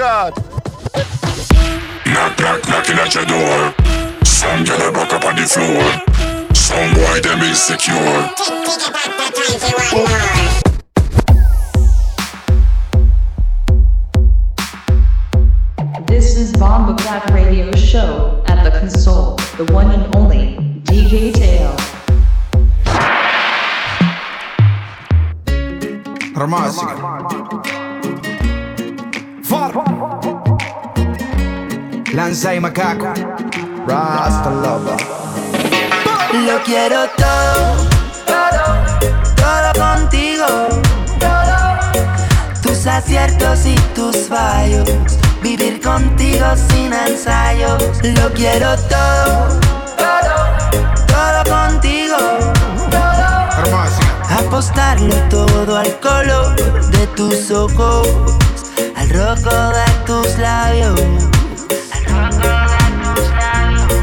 God. Knock, knock, knocking at your door. Some girl back up on the floor. Some boy them insecure. This is Bomba Clap Radio Show at the console, the one and only DJ Tail. Ромасик. Lanza y macaco. Rasta lover. Lo quiero todo, todo, todo contigo. Todo. Tus aciertos y tus fallos. Vivir contigo sin ensayos. Lo quiero todo, todo, todo contigo. Todo. Apostarlo todo al color de tus ojos al rojo de tus labios. Al rojo de tus labios.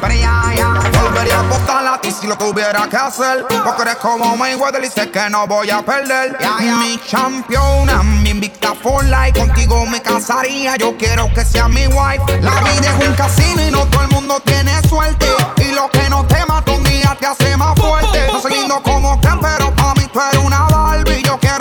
Pero ya, ya. Volvería a apostar a ti si lo tuviera que hacer. Porque eres como Mayweather y sé que no voy a perder. Mi campeona, mi invicta for life. Contigo me casaría, yo quiero que sea mi wife. La vida es un casino y no todo el mundo tiene suerte. Y lo que no te mata un día te hace más fuerte. No soy lindo como Ken, pero pa' mí tú eres una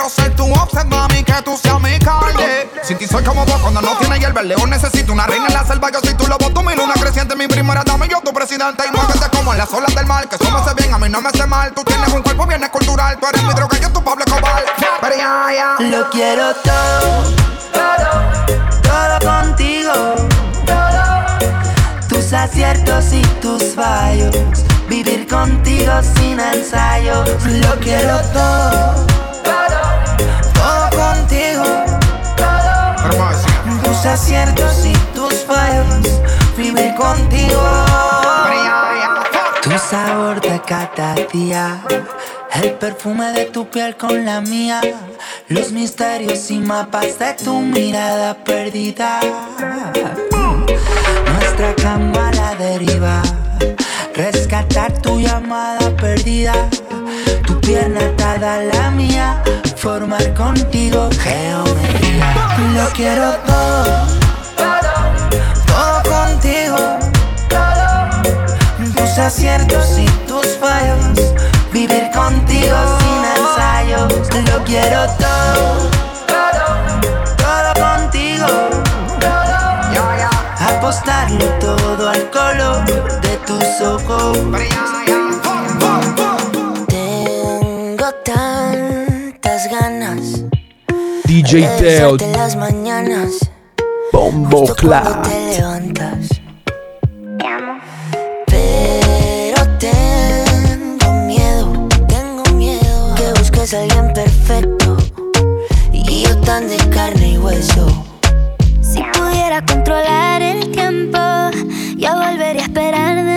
quiero ser tu offset, mami, que tú seas mi carne. Sin ti soy como vos cuando no tiene hierba. El león necesito una reina en la selva. Yo soy tu lobo, tú mi luna creciente, mi primera dama. Yo tu presidente y muévete como en las olas del mar. Que eso me hace bien, a mí no me hace mal. Tú tienes un cuerpo bien escultural. Tú eres mi droga, yo tu Pablo Escobar. Pero ya, ya. Lo quiero todo, todo contigo. Tus aciertos y tus fallos. Vivir contigo sin ensayos. Lo quiero todo, todo Tus aciertos y tus fallos, vivir contigo. Tu sabor de cada el perfume de tu piel con la mía, los misterios y mapas de tu mirada perdida. Nuestra cama a la deriva, rescatar tu llamada perdida tu pierna atada a la mía, formar contigo geometría. Lo quiero todo, todo contigo tus aciertos y tus fallos. Vivir contigo sin ensayos. Lo quiero todo, todo contigo. Apostarlo todo al color de tus ojos. Tengo tantas ganas DJ Teo, las mañanas Bombo Clap. te levantas. Pero tengo miedo, tengo miedo que busques a alguien perfecto y yo tan de carne y hueso. Si pudiera controlar el tiempo, yo volvería a esperar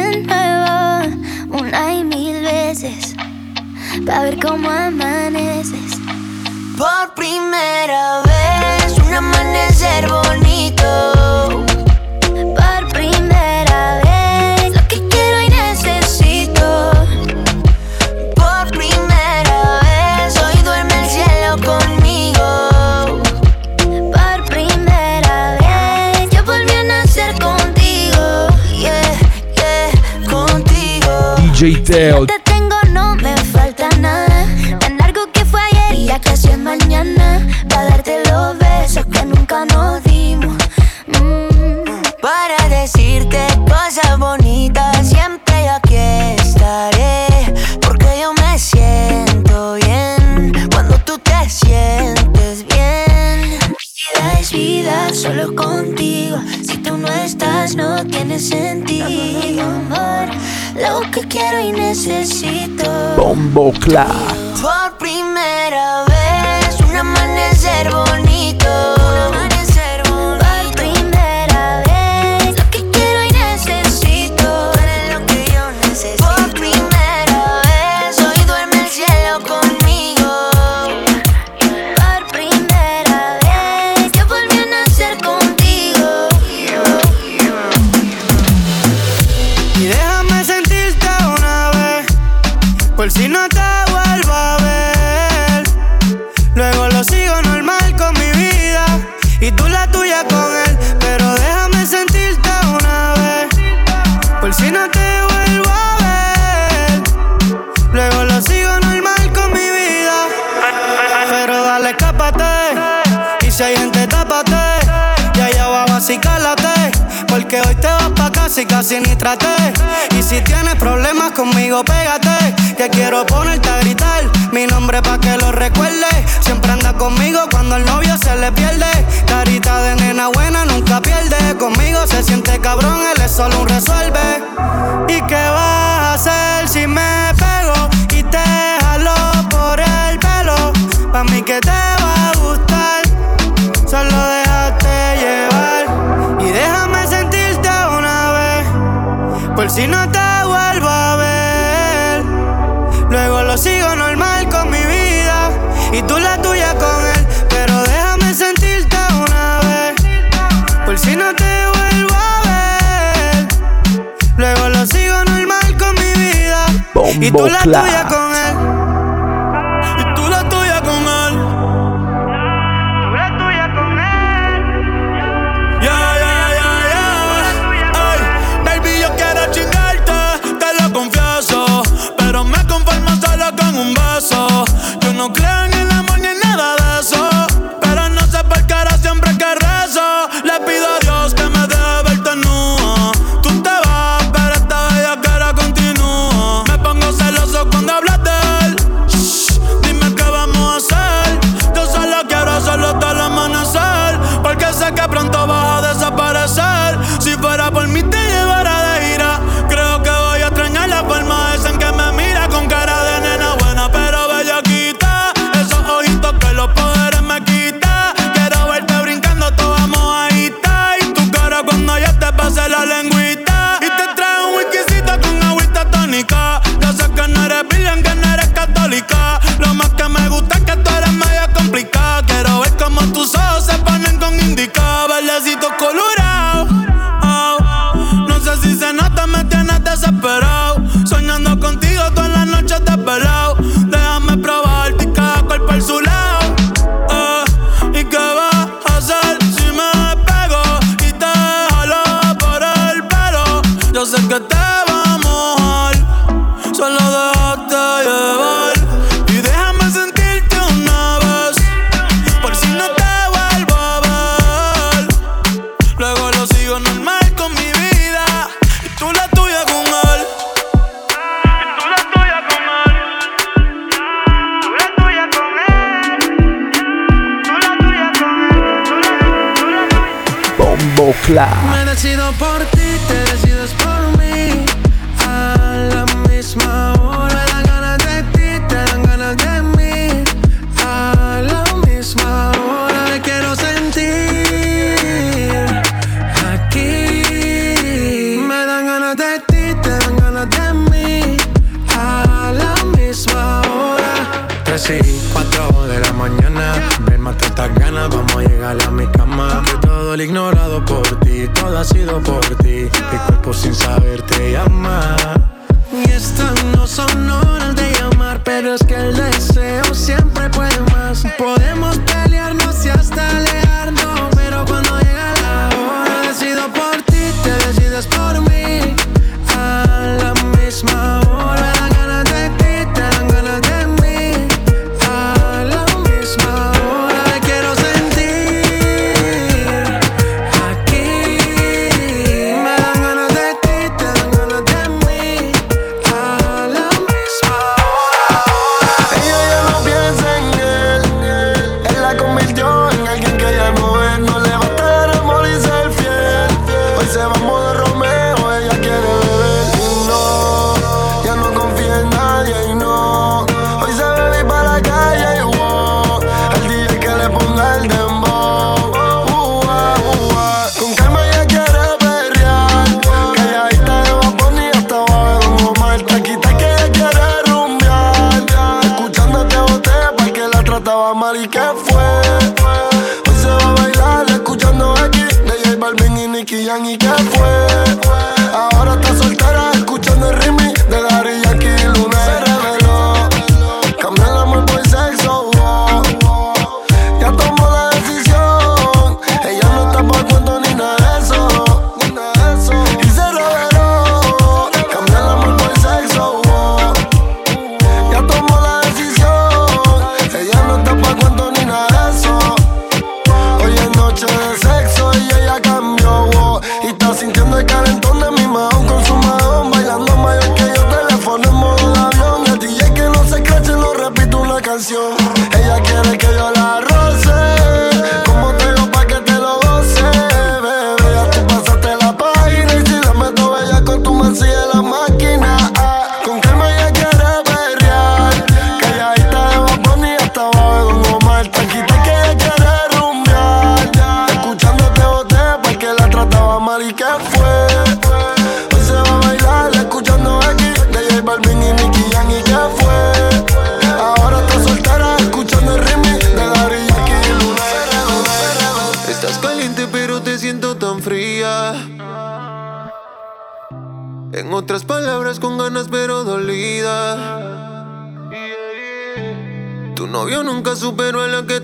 para ver cómo amaneces. Por primera vez, un amanecer bonito. Por primera vez, lo que quiero y necesito. Por primera vez, hoy duerme el cielo conmigo. Por primera vez, yo volví a nacer contigo. Yeah, yeah, contigo. DJ Teo, necesito. Bombo casi casi ni traté. Y si tienes problemas conmigo, pégate. Que quiero ponerte a gritar mi nombre pa' que lo recuerde. Siempre anda conmigo cuando el novio se le pierde. Carita de nena buena nunca pierde. Conmigo se siente cabrón, él es solo un resuelve. ¿Y qué vas a hacer si me pego y te jalo por el pelo? Pa' mí que te va a gustar. si no te vuelvo a ver. Luego lo sigo normal con mi vida y tú la tuya con él. Pero déjame sentirte una vez, por si no te vuelvo a ver. Luego lo sigo normal con mi vida y tú la tuya con él. mezcla. Me decido por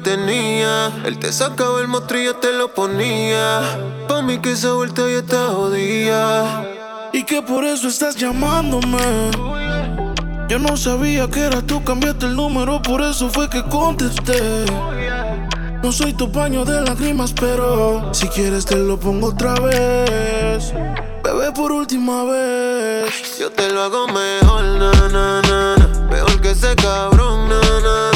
tenía. Él te sacaba el mostrillo, te lo ponía. Pa' mí que esa vuelta ya está jodida. Y que por eso estás llamándome. Yo no sabía que era tú, cambiaste el número, por eso fue que contesté. No soy tu paño de lágrimas, pero si quieres te lo pongo otra vez. Bebé, por última vez. Yo te lo hago mejor, na, na, na, na. Mejor que ese cabrón, na.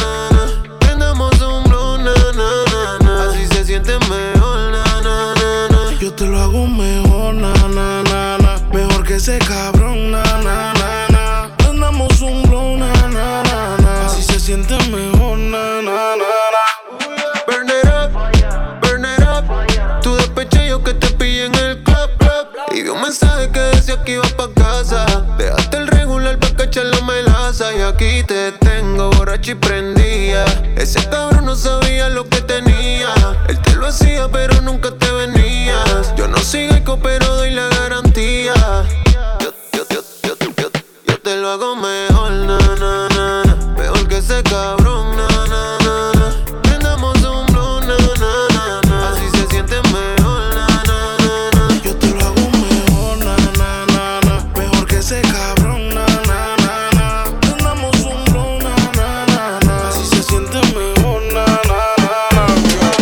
Ese cabrón, na, na, na, na. Prendamos un blow, na, na, na, na. Así se siente mejor, na, na, na, na. Burn it up, burn it up. Tu despeche yo que te pillé en el club, club. Y vi un mensaje que decía que iba pa' casa. Dejaste el regular pa' cachar la melaza. Y aquí te tengo borracho y prendía. Ese cabrón no sabía lo que tenía. Él te lo hacía, pero nunca te venías. Yo no sigo pero hago mejor, na, na, na, na. Mejor que ese cabrón, na, na, na, na. Prendamos un blow, na, na, na, na. Así se siente mejor, na, na, na, na. Yo te lo hago mejor, na, na, na, na. Mejor que ese cabrón, na, na, na, na. Prendamos un blow, na, na, na, na. Así se siente mejor, na, na, na,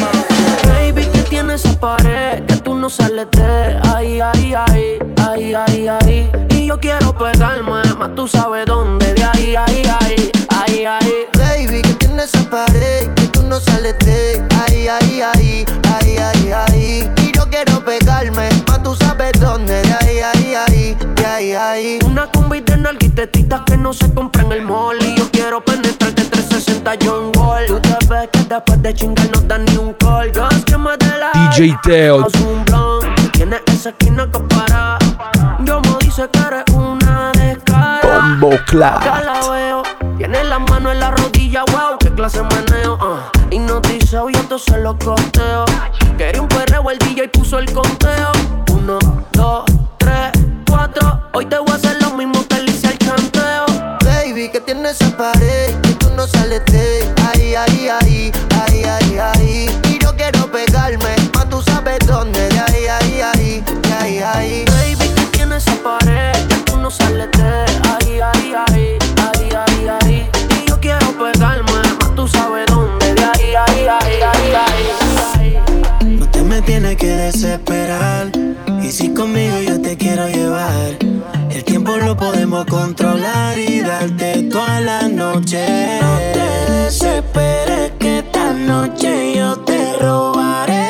na. Baby, que tiene esa pared que tú no sales de ahí, ahí, ahí, ahí, ahí, ahí. Y yo quiero pegarme, tú sabes dónde, de ahí, ahí, ahí, ahí, ahí. Baby, que tiene esa pared que tú no sales de ahí, ahí, ahí, ahí, ahí, ahí. Y yo quiero pegarme, más tú sabes dónde, de ahí, ahí, ahí, de ahí, ahí. Una combi de nalguitetitas que no se compra en el mall. Y yo quiero penetrarte 360 John Wall. Tú te ves que después de chingar no dan ni un call. Yo es que me de la DJ Teo. Tienes esa esquina que para. Yo me dice que eres una descarada. Bombo Ya la veo. Tiene las manos en la rodilla, wow, qué clase meneo. Uh. Hipnotizado y entonces lo costeo. Quería un perreo, el DJ puso el conteo. Uno, dos, tres, cuatro. Hoy te voy a hacer lo mismo que le hice al chanteo. Baby, que tiene esa pared Tienes que desesperar. Y si conmigo yo te quiero llevar, el tiempo lo podemos controlar y darte toda la noche. No te desesperes que esta noche yo te robaré.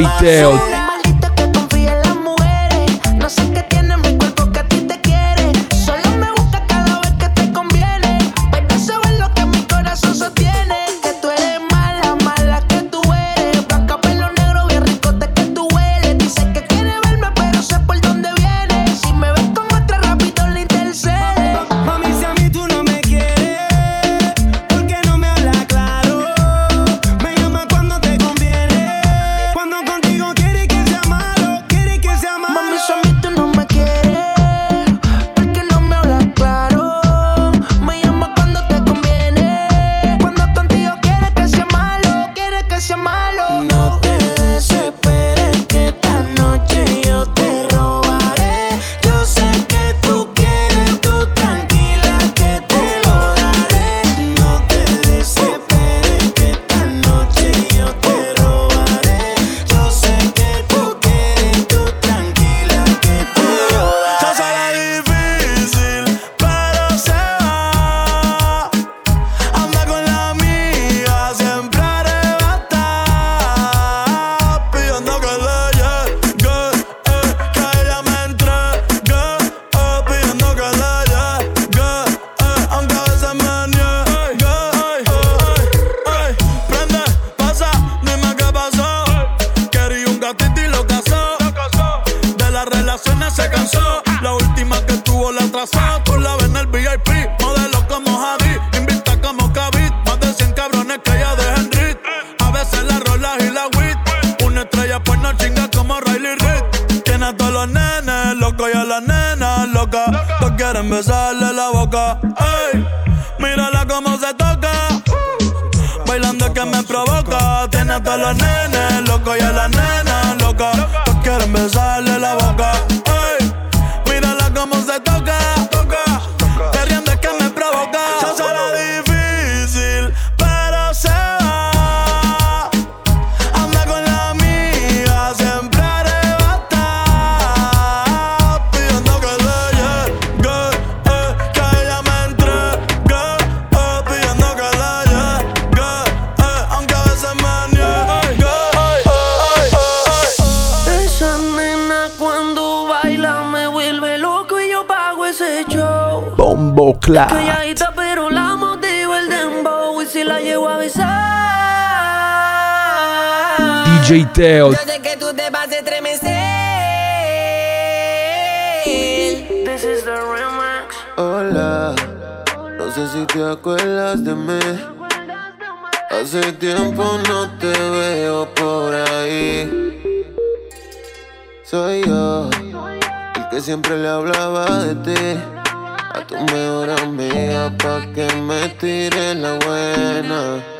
DJ Teo. Clat. Calladita pero la motivo el dembow y si la llevo a besar. DJ Teo. Yo sé que tú te vas a estremecer. This is the remix. Hola, no sé si te acuerdas de mí. Hace tiempo no te veo por ahí. Soy yo, el que siempre le hablaba de ti. Tu mejor amiga pa' que me tire la buena.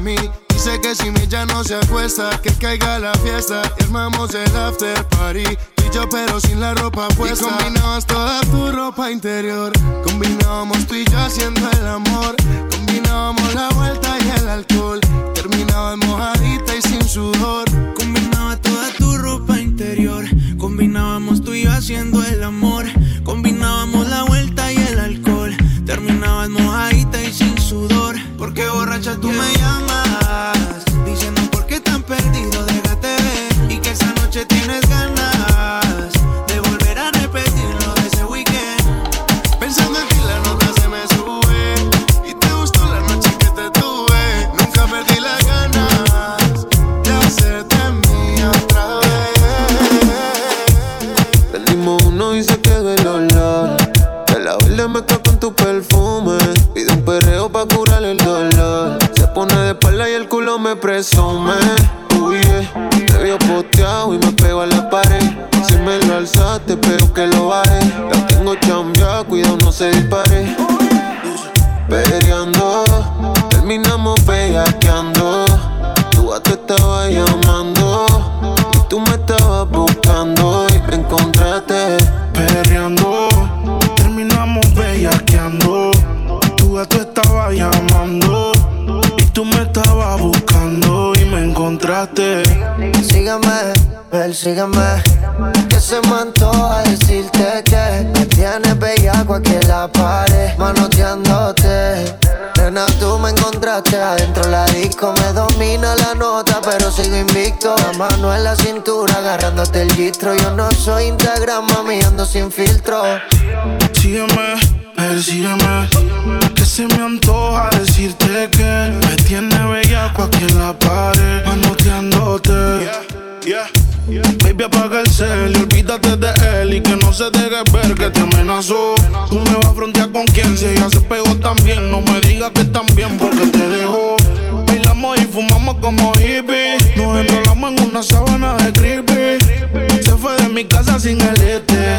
mí. Dice que si mi ya no se acuesta, que caiga la fiesta. y Armamos el after party. Tú y yo, pero sin la ropa puesta. Y combinabas toda tu ropa interior. Combinábamos tú y yo haciendo el amor. Combinábamos la vuelta y el alcohol. Terminabas mojadita y sin sudor. Combinaba toda tu ropa interior. Combinábamos tú y yo haciendo el amor. Combinábamos la vuelta y el alcohol. Terminabas mojadita y sin sudor. Porque borracha tú me llamas. Culo me presume. Uy, yeah. Me vio posteado y me pego a la pared. Si me lo alzaste, pero que lo baje. La tengo chambeada, cuidado, no se dispare. Peleando, terminamos bellaqueando. Tu gato estaba llamando. Y tú me estabas buscando y me encontraste. Perreando, terminamos bellaqueando. Tu gato estaba llamando y tú me estabas buscando y me encontraste. Persígueme, persígueme. Que se me antoja decirte que me tienes bellaco aquí en la pared, manoteándote. Nena, tú me encontraste adentro la disco, me domina la nota, pero sigo invicto. La mano en la cintura, agarrándote el gistro. Yo no soy Instagram, mami, ando sin filtro. Sígueme, persígueme. Que se me antoja decirte que me tiene bellaco aquí en la pared, manoteándote. Baby, apaga el cel y olvídate de él y que no se deje ver que te amenazó. Tú me vas a frontear con quien si ella se pegó también. No me digas que también porque te dejó. Bailamos y fumamos como hippies. Nos enrolamos en una sábana de creepy. Se fue de mi casa sin el este.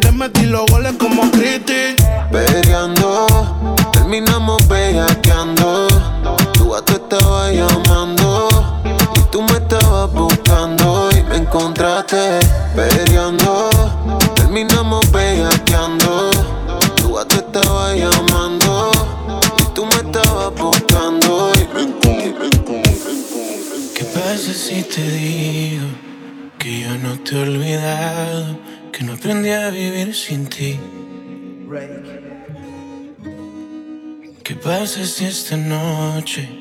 Te metí los goles como Cristi. Peleando, terminamos bellaqueando. Tú a te estabas llamando tú me estabas buscando y me encontraste peleando. Terminamos bellaqueando. Tú a te estabas llamando y tú me estabas buscando y me encontraste. ¿Qué pasa si te digo que yo no te he olvidado? Que no aprendí a vivir sin ti. ¿Qué pasa si esta noche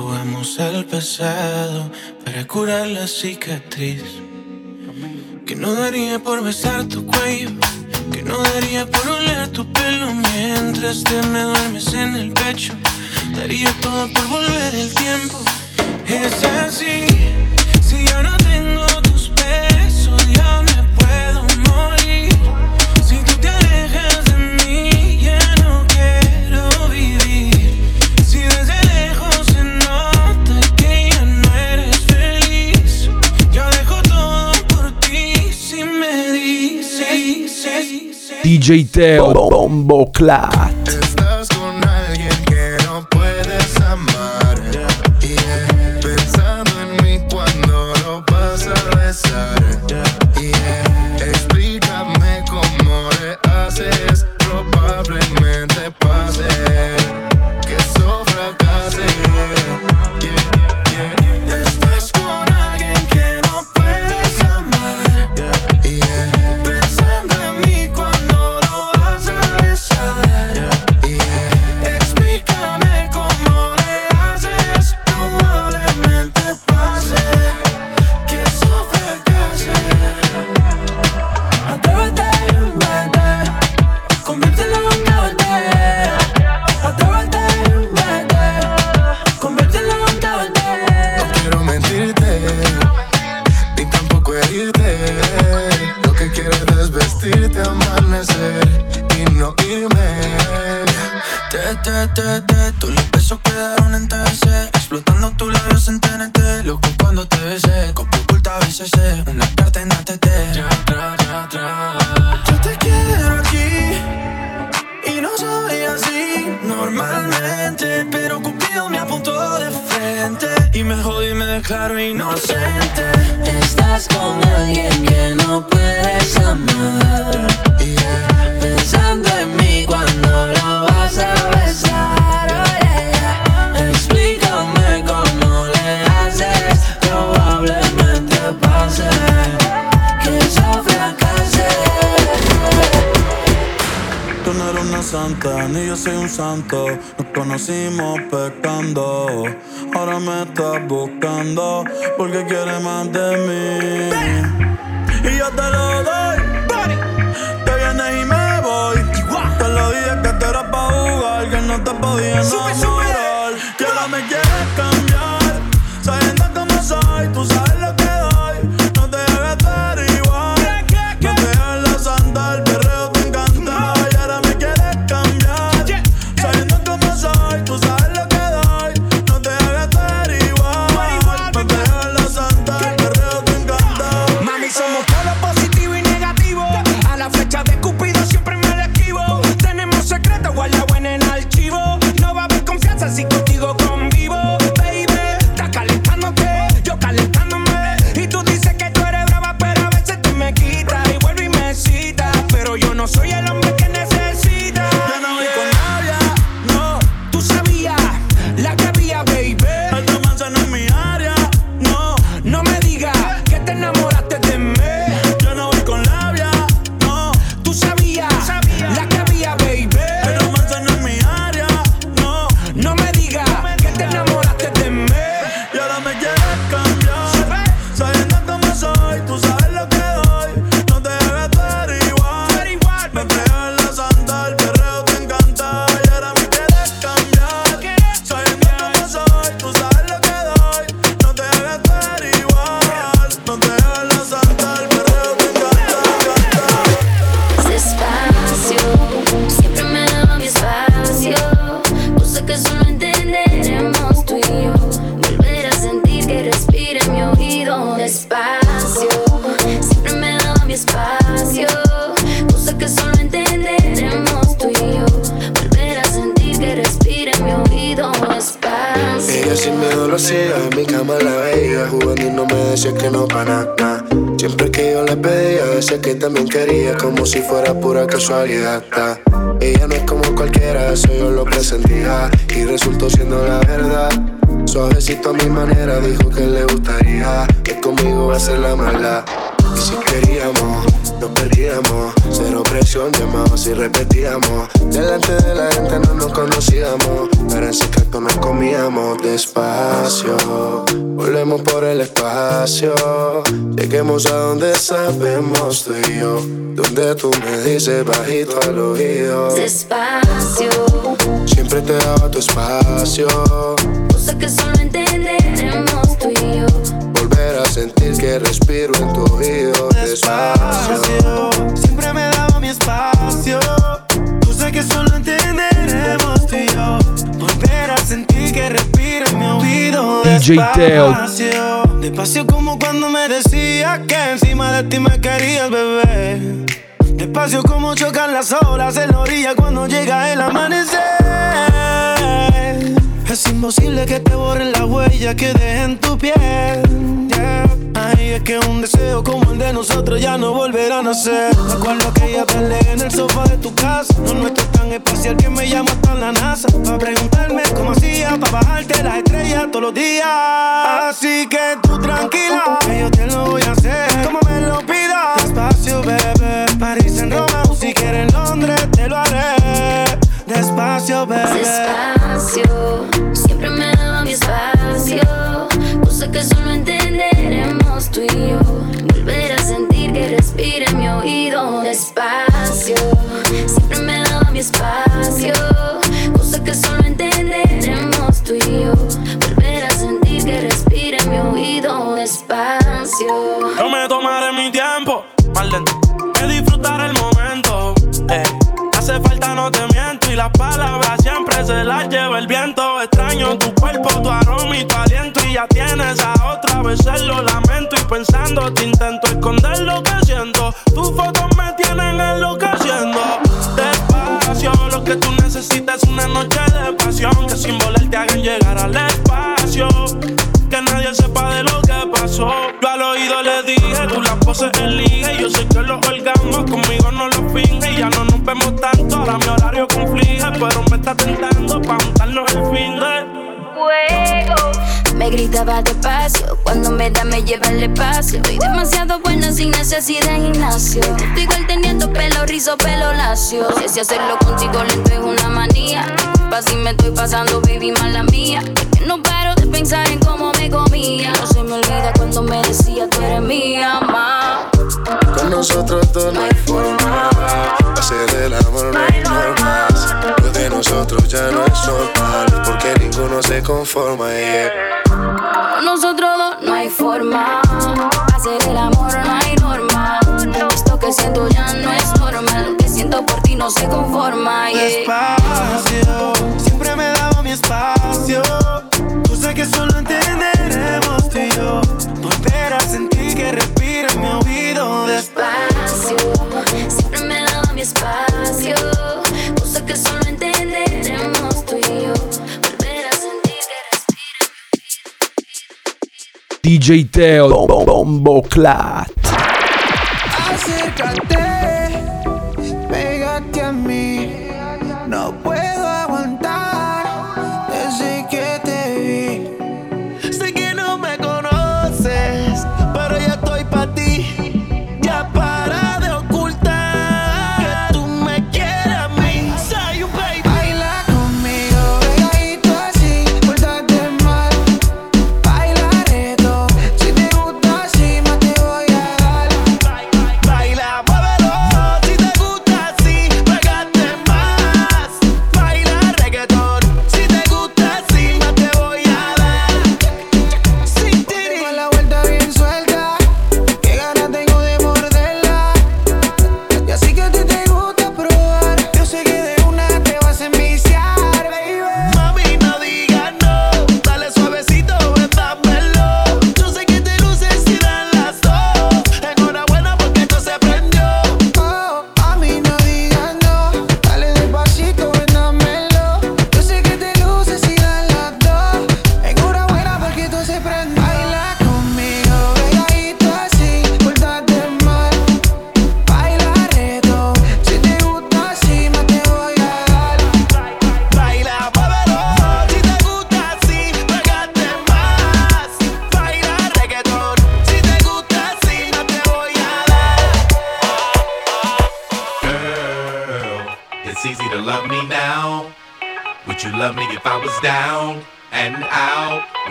jugamos al pasado para curar la cicatriz? Que no daría por besar tu cuello, que no daría por oler tu pelo mientras te me duermes en el pecho. Daría todo por volver el tiempo. Es así, DJ Teo Bombo Clat. Normalmente Pero Cupido me apuntó de frente. Y me jodí y me declaro inocente. Estás con alguien que no puedes amar. Pensando en mí cuando santa, ni yo soy un santo. Nos conocimos pecando. Ahora me estás buscando porque quieres más de mí. Y yo te lo doy. Te vienes y me voy. Te lo dije que te era pa' jugar, que no te podía enamorar. Casualidad. Lleguemos a donde sabemos tú y yo. Donde tú me dices bajito al oído. Despacio. Siempre te daba tu espacio. Cosa que solo entenderemos tú y yo. Volver a sentir que respiro en tu oído. Despacio. Siempre me daba mi espacio. Cosa que solo entenderemos tú y yo. Volver a sentir que respiro en mi oído. DJ Teo. Despacio. Como cuando me decías que encima de ti me querías, bebé. Despacio como chocan las olas en la orilla cuando llega el amanecer. Es imposible que te borren la huella que deje en tu piel. Ay, es que un deseo como el de nosotros ya no volverá a nacer. Me acuerdo que ella peleé en el sofá de tu casa. No nuestro es tan espacial que me llama hasta la NASA. Para preguntarme cómo hacía para bajarte las estrellas todos los días. Así que tú tranquila, que yo te lo voy a hacer. Como me lo pidas. Despacio, bebé. París en Roma o si quieres en Londres, te lo haré. Despacio, bebé. Despacio. Siempre me daba mi espacio. Cosa que solo entenderemos tú y yo. Volver a sentir que respira en mi oído. Despacio. Siempre me daba mi espacio. Cosa que solo entenderemos tú y yo. Volver a sentir que respira en mi oído. Despacio. Yo me tomaré mi tiempo, más lento, que disfrutar el momento. eh. Hace falta, no te miento, y las palabras siempre se las lleva el viento. Extraño tu cuerpo, tu aroma y tu y ya tienes a otra vez, lo lamento. Y pensando, te intento esconder lo que siento. Tus fotos me tienen enloqueciendo. Despacio, lo que tú necesitas es una noche de pasión. Que sin volar te hagan llegar al espacio. Que nadie sepa de lo que pasó. Yo al oído le dije, tú la poses elige. Yo sé que los orgasmos conmigo no los finge. Ya no nos vemos tanto, ahora mi horario conflige. Pero me está tentando pa' juntarnos el fin de. Fuego. Me gritaba despacio, cuando me da me lleva al espacio. Soy demasiado buena sin necesidad de gimnasio. Estoy igual teniendo pelo rizo, pelo lacio. Sé si hacerlo contigo lento es una manía. Así me estoy pasando, baby, mala mía. Es que no paro de pensar en cómo me comía. No se me olvida cuando me decía tú eres mía, ma. Con nosotros dos no hay forma. Hacer el amor no hay normas. Nosotros ya no es normal. Porque ninguno se conforma. Yeah. Con nosotros dos no hay forma. Hacer el amor no hay norma. Esto que siento ya no es normal. Lo que siento por ti no se conforma. yeah. Despacio, siempre me daba mi espacio. Cosa que solo entenderemos tú y yo. Volver a sentir que respira en mi oído. Despacio, DJ Teo Bombo Clat.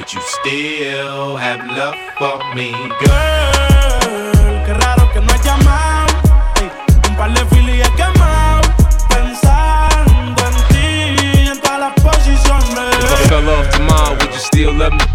Would you still have love for me, girl? Qué raro que no llamado. Ey, un par de he quemado. Pensando en ti en todas las posiciones. If I fell off tomorrow, would you still love me?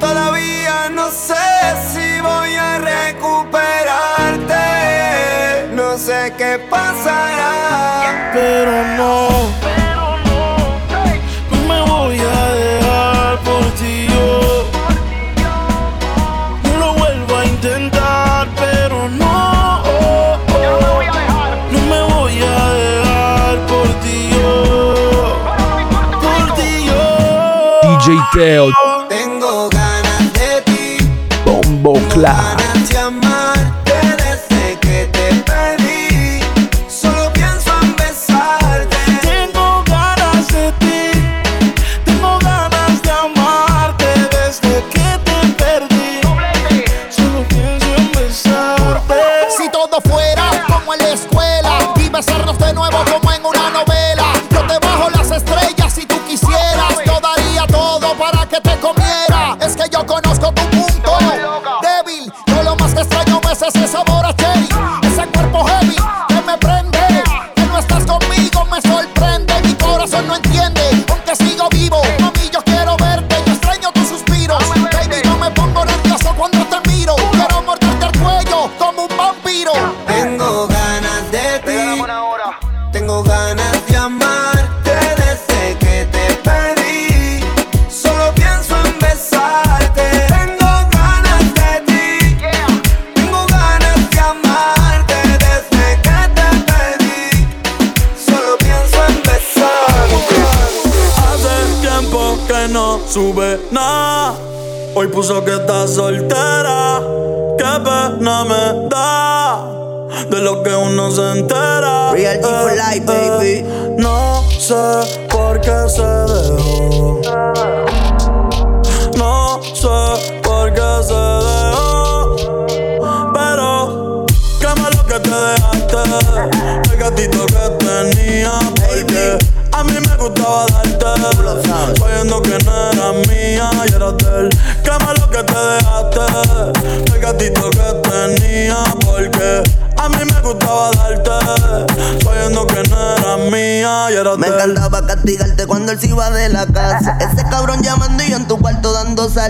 Todavía no sé si voy a recuperarte. No sé qué pasará. Pero no Teo, Tengo ganas de ti. Bombo Clat.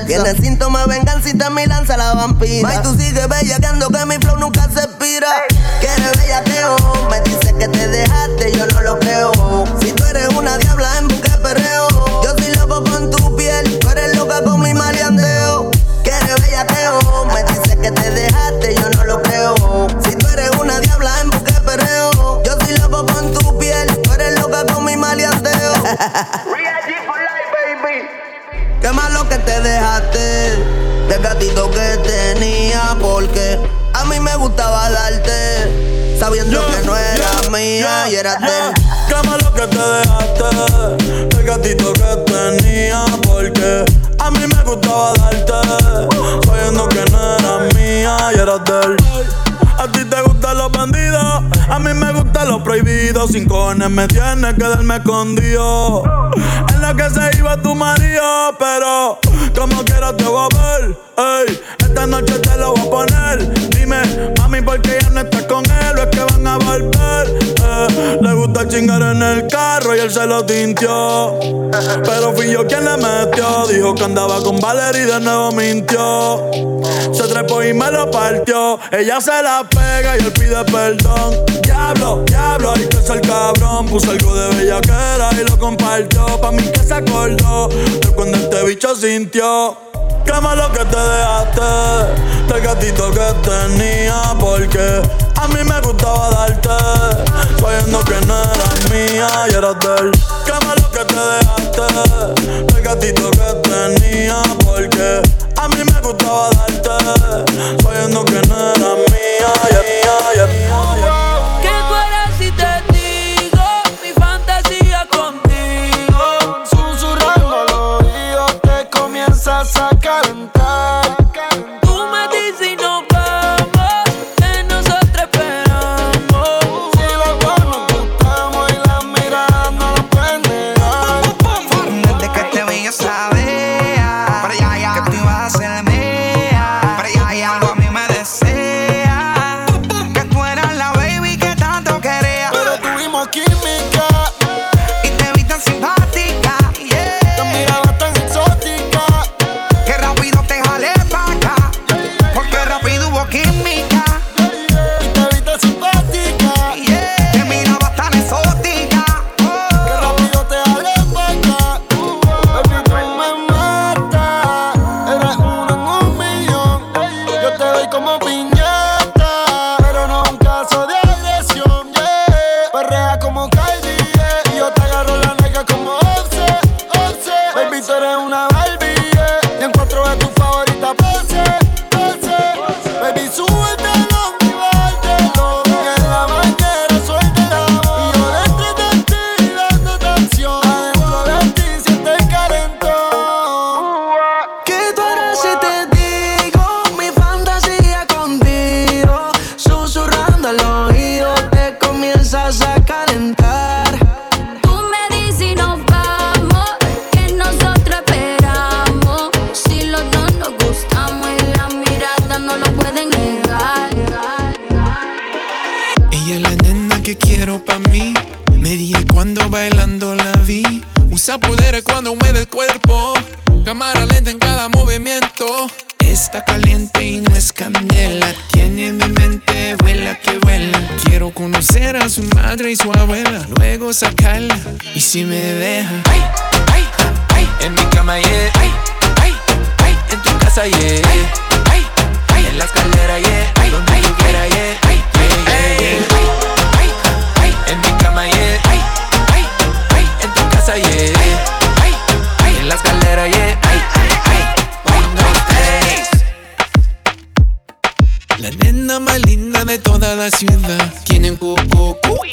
Salsa. Tiene síntomas de vengancita, mi lanza la vampira. May, tú sigues bellaqueando que mi Porque a mí me gustaba darte, sabiendo que no era mía y era de él. Qué malo que te dejaste del gatito que tenía. Porque a mí me gustaba darte, sabiendo que no era mía y era de él. A ti te gustan los bandidos, a mí me gustan los prohibidos. Sin cojones me tienes que darme escondido. En la que se iba tu marido, pero como quiera te voy a ver. Ey, esta noche te lo voy a poner. Dime, mami, ¿por qué ya no estás con él? ¿O es que van a volver? Eh, le gusta chingar en el carro y él se lo tintió. Pero fui yo quien le metió. Dijo que andaba con Valerie y de nuevo mintió. Se trepó y me lo partió. Ella se la pega y él pide perdón. Diablo, diablo, hay que ser cabrón. Puso algo de bellaquera y lo compartió. Pa' mí que se acordó de cuando este bicho sintió. Qué malo que te dejaste del gatito que tenía. Porque a mí me gustaba darte, sabiendo que no eras mía y eras de él. Qué malo que te dejaste del gatito que tenía. Porque a mí me gustaba darte, sabiendo que no eras mía y mía y comienzas a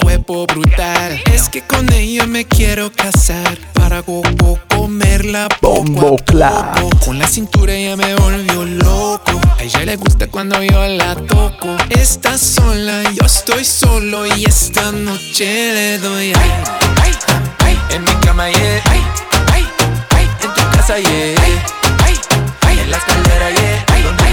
Cuerpo brutal. Es que con ella me quiero casar. Para coco comerla poco a poco. Con la cintura ella me volvió loco. A ella le gusta cuando yo la toco. Está sola, yo estoy solo Y esta noche le doy ay, ay, ay En mi cama, yeah. Ay, ay, ay En tu casa, yeah. Ay, ay En la escalera, yeah. Ay, donde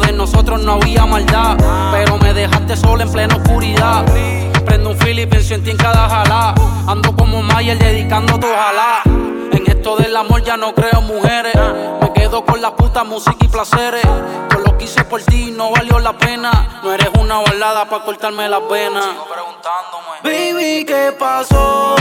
De nosotros no había maldad. Pero me dejaste sola en plena oscuridad. Prendo un fil y pienso en ti en cada jalá. Ando como Mayer dedicando tu ojalá. En esto del amor ya no creo mujeres. Me quedo con la puta música y placeres. Por lo que hice por ti no valió la pena. No eres una balada para cortarme las venas. Baby, ¿qué pasó?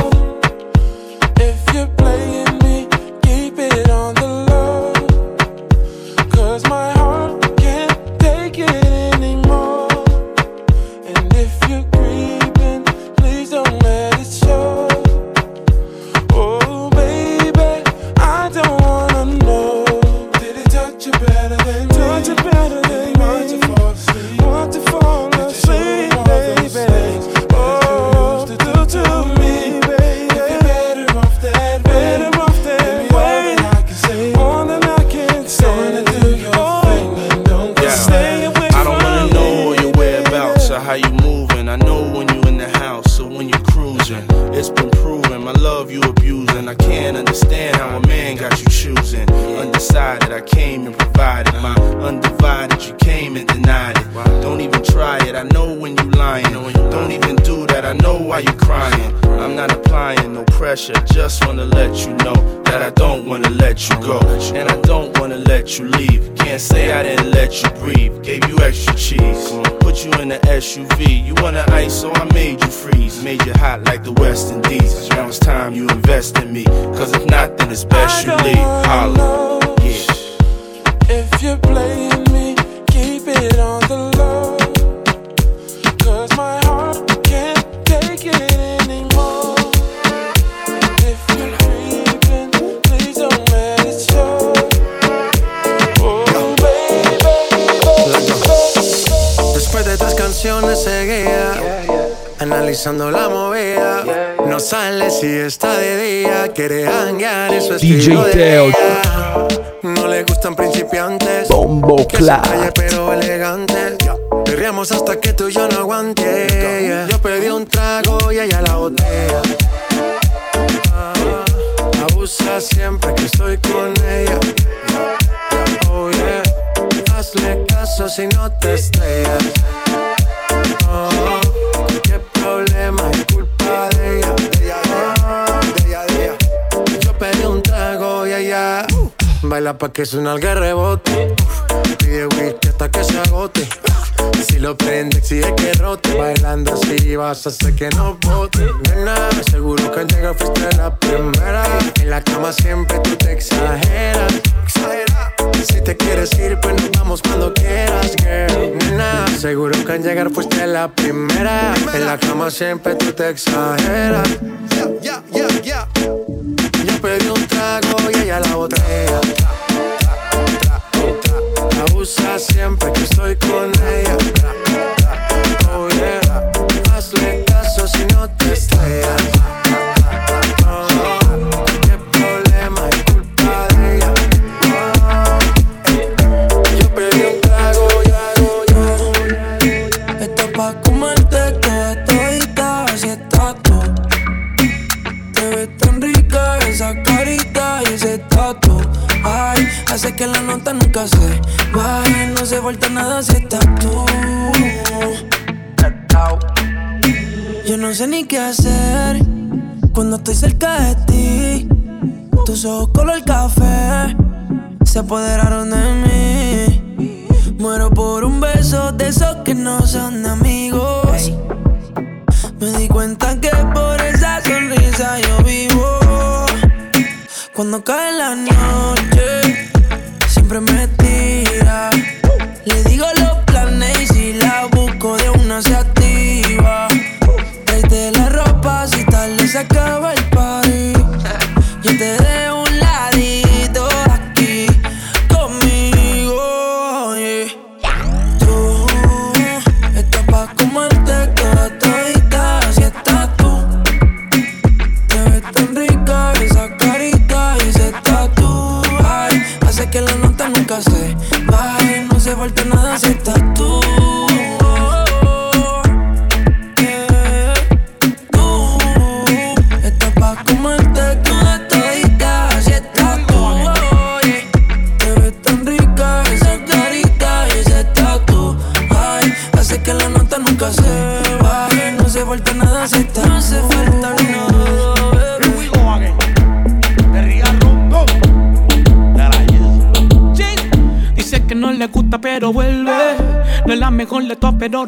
No pressure. Just wanna let you know that I don't wanna let you go. And I don't wanna let you leave. Can't say I didn't let you breathe. Gave you extra cheese. Put you in the SUV. You wanna ice, so I made you freeze. Made you hot like the West Indies. Now it's time you invest in me. Cause if not, then it's best you leave. Holla. Yeah. If you're playing me, keep it on the low. Canciones seguía analizando la movida. No sale si está de día, quiere hanguear, es DJ estilo de Teo. No le gustan principiantes. Bombo Que calle pero elegante. Perreamos hasta que tú y yo no aguante. Yo pedí un trago y ella la botella. Ah, abusa siempre que estoy con ella. Oh yeah. Hazle caso si no te estrellas. Baila pa' que suena el rebote. Pide whisky hasta que se agote. Si lo prende, exige que rote. Bailando así vas a hacer que no bote. Nena, seguro que al llegar fuiste la primera. En la cama siempre tú te exageras. Exagera. Si te quieres ir, pues nos vamos cuando quieras, girl. Nena, seguro que al llegar fuiste la primera. En la cama siempre tú te exageras. Yeah, yeah, yeah, yeah. Yo pedí un trago y ella la botella. Abusa siempre que estoy con ella. Oh yeah. Hazle caso si no te estrellas. Nota nunca se baje, no se vuelta nada si estás tú. Yo no sé ni qué hacer cuando estoy cerca de ti. Tus ojos color café se apoderaron de mí. Muero por un beso de esos que no son amigos. Me di cuenta que por esa sonrisa yo vivo. Cuando cae la noche, siempre me. Le digo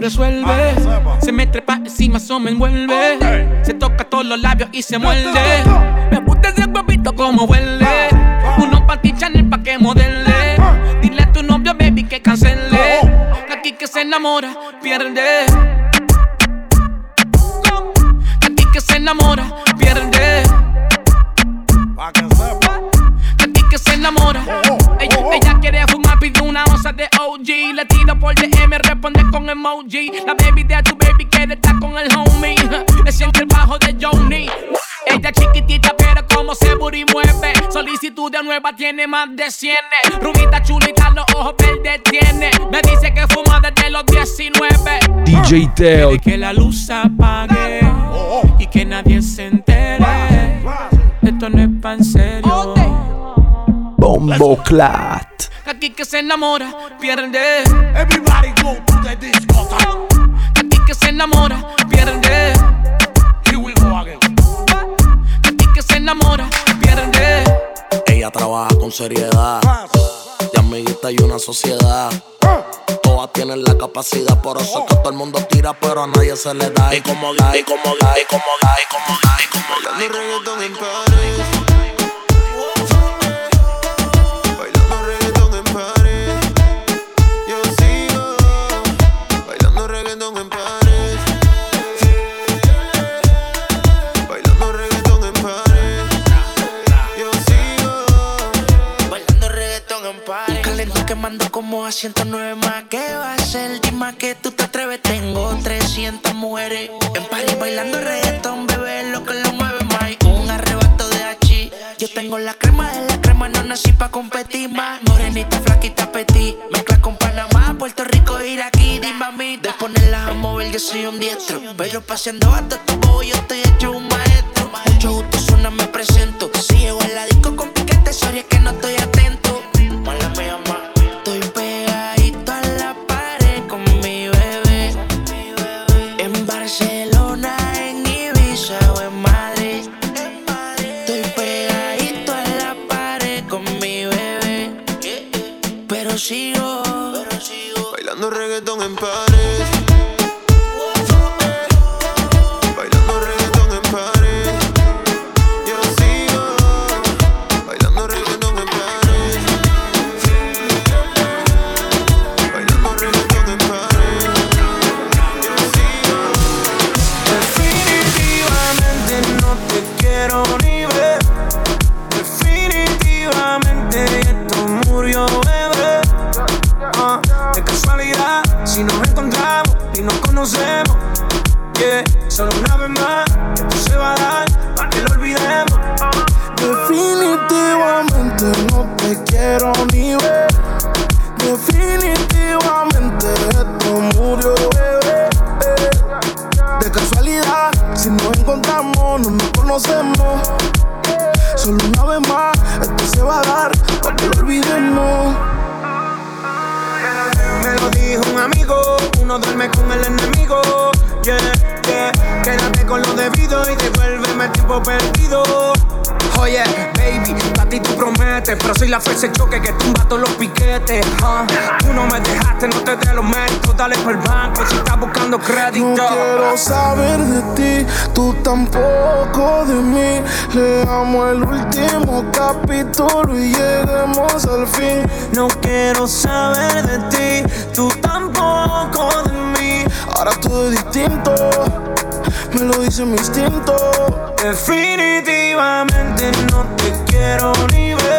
resuelve. Se me trepa encima, eso me envuelve. Se toca todos los labios y se muerde. Me gusta ese huevito como huele. Uno pa' ti Chanel pa' que modele. Dile a tu novio baby que cancele. Aquí que se enamora pierde. Aquí que se enamora pierde. Que aquí que se enamora. Ella, ella quiere fumar, pide una onza de OG. Le tiro por DM, responde con emoji. La baby de tu baby quiere estar con el homie. Le siente el bajo de Johnny. Ella chiquitita, pero como se booty mueve. Solicitud de nueva tiene más de 100. Rubita chulita, los ojos verdes tiene. Me dice que fuma desde los 19. DJ Teo. Quiere que la luz se apague y que nadie se entere. Esto no es pa' en serio. Bombo Clat. Aquí que se enamora, pierde. Everybody go to the disco. Aquí que se enamora, pierde. Here we go again. Aquí que se enamora, pierde. Ella trabaja con seriedad. De amiguita y una sociedad. Todas tienen la capacidad, por eso que todo el mundo tira, pero a nadie se le da. Y como da, y como da, y como da, y como da, y como da. mando como a 109 más. ¿Qué va a ser? Dime que tú te atreves. Tengo 300 mujeres en París bailando reggaetón, bebé, lo que lo mueve más. Un arrebato de H. Yo tengo la crema de la crema, no nací pa' competir más. Morenita, flaquita, petit. Mezcla con Panamá, Puerto Rico, Iraquí. Dime a mí, de ponerlas a mover, yo soy un diestro. Pero paseando hasta tu bobo, yo estoy hecho un maestro. Mucho gusto, suena, me presento. Si llego en la disco con piquete, sorry, que no estoy atento. Mala mía, reggaetón en paz. tampoco de mí. Leamos el último capítulo y lleguemos al fin. No quiero saber de ti, tú tampoco de mí. Ahora todo es distinto, me lo dice mi instinto. Definitivamente no te quiero ni ver.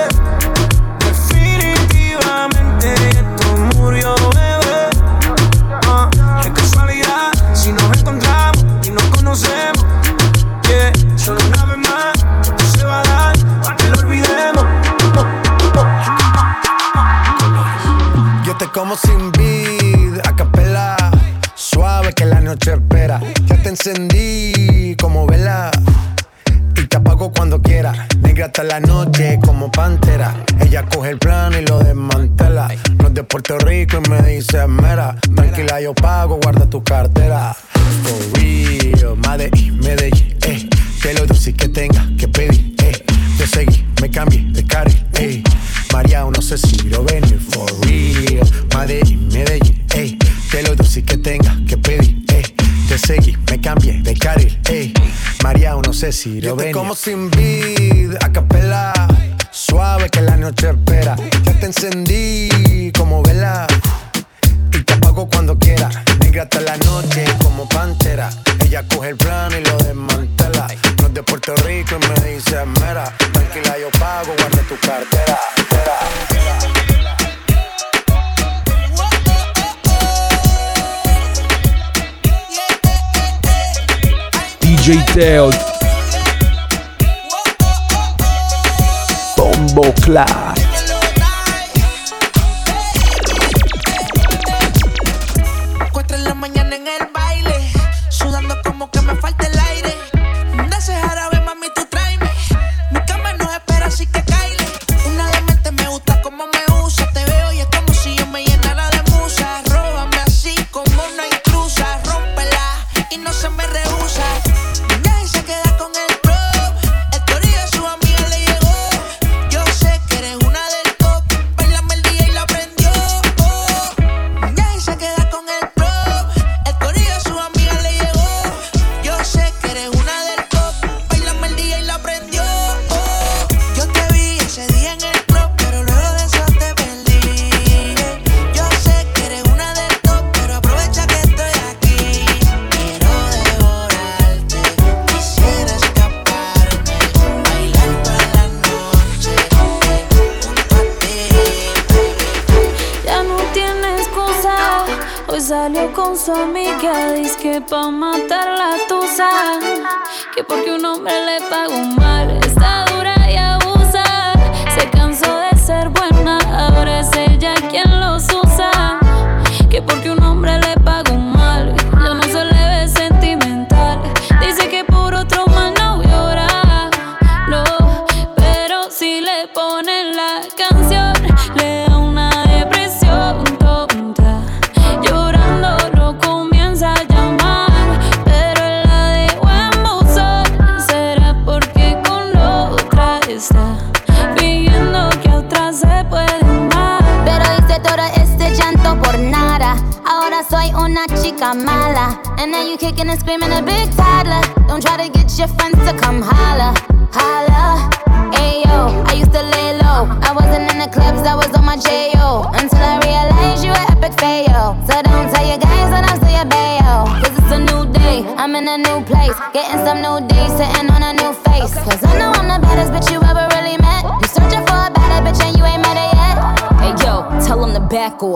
si lo ven. como sin vida. Club.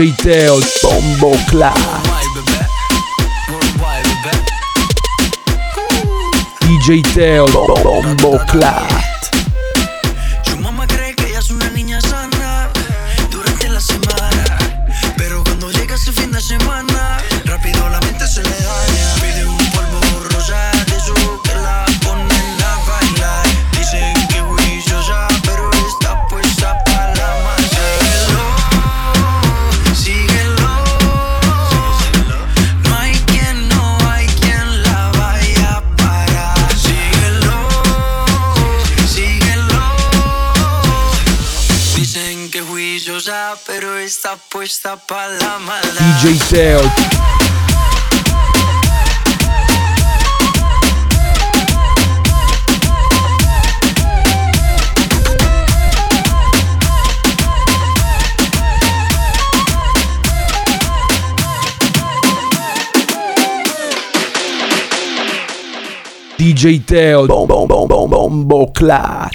DJ Teo, Bombo Cla. DJ Teo, Bombo Cla. pronta pra. DJ Celt. DJ Theo, bom, bom, bom, bom, bom, bom, bom,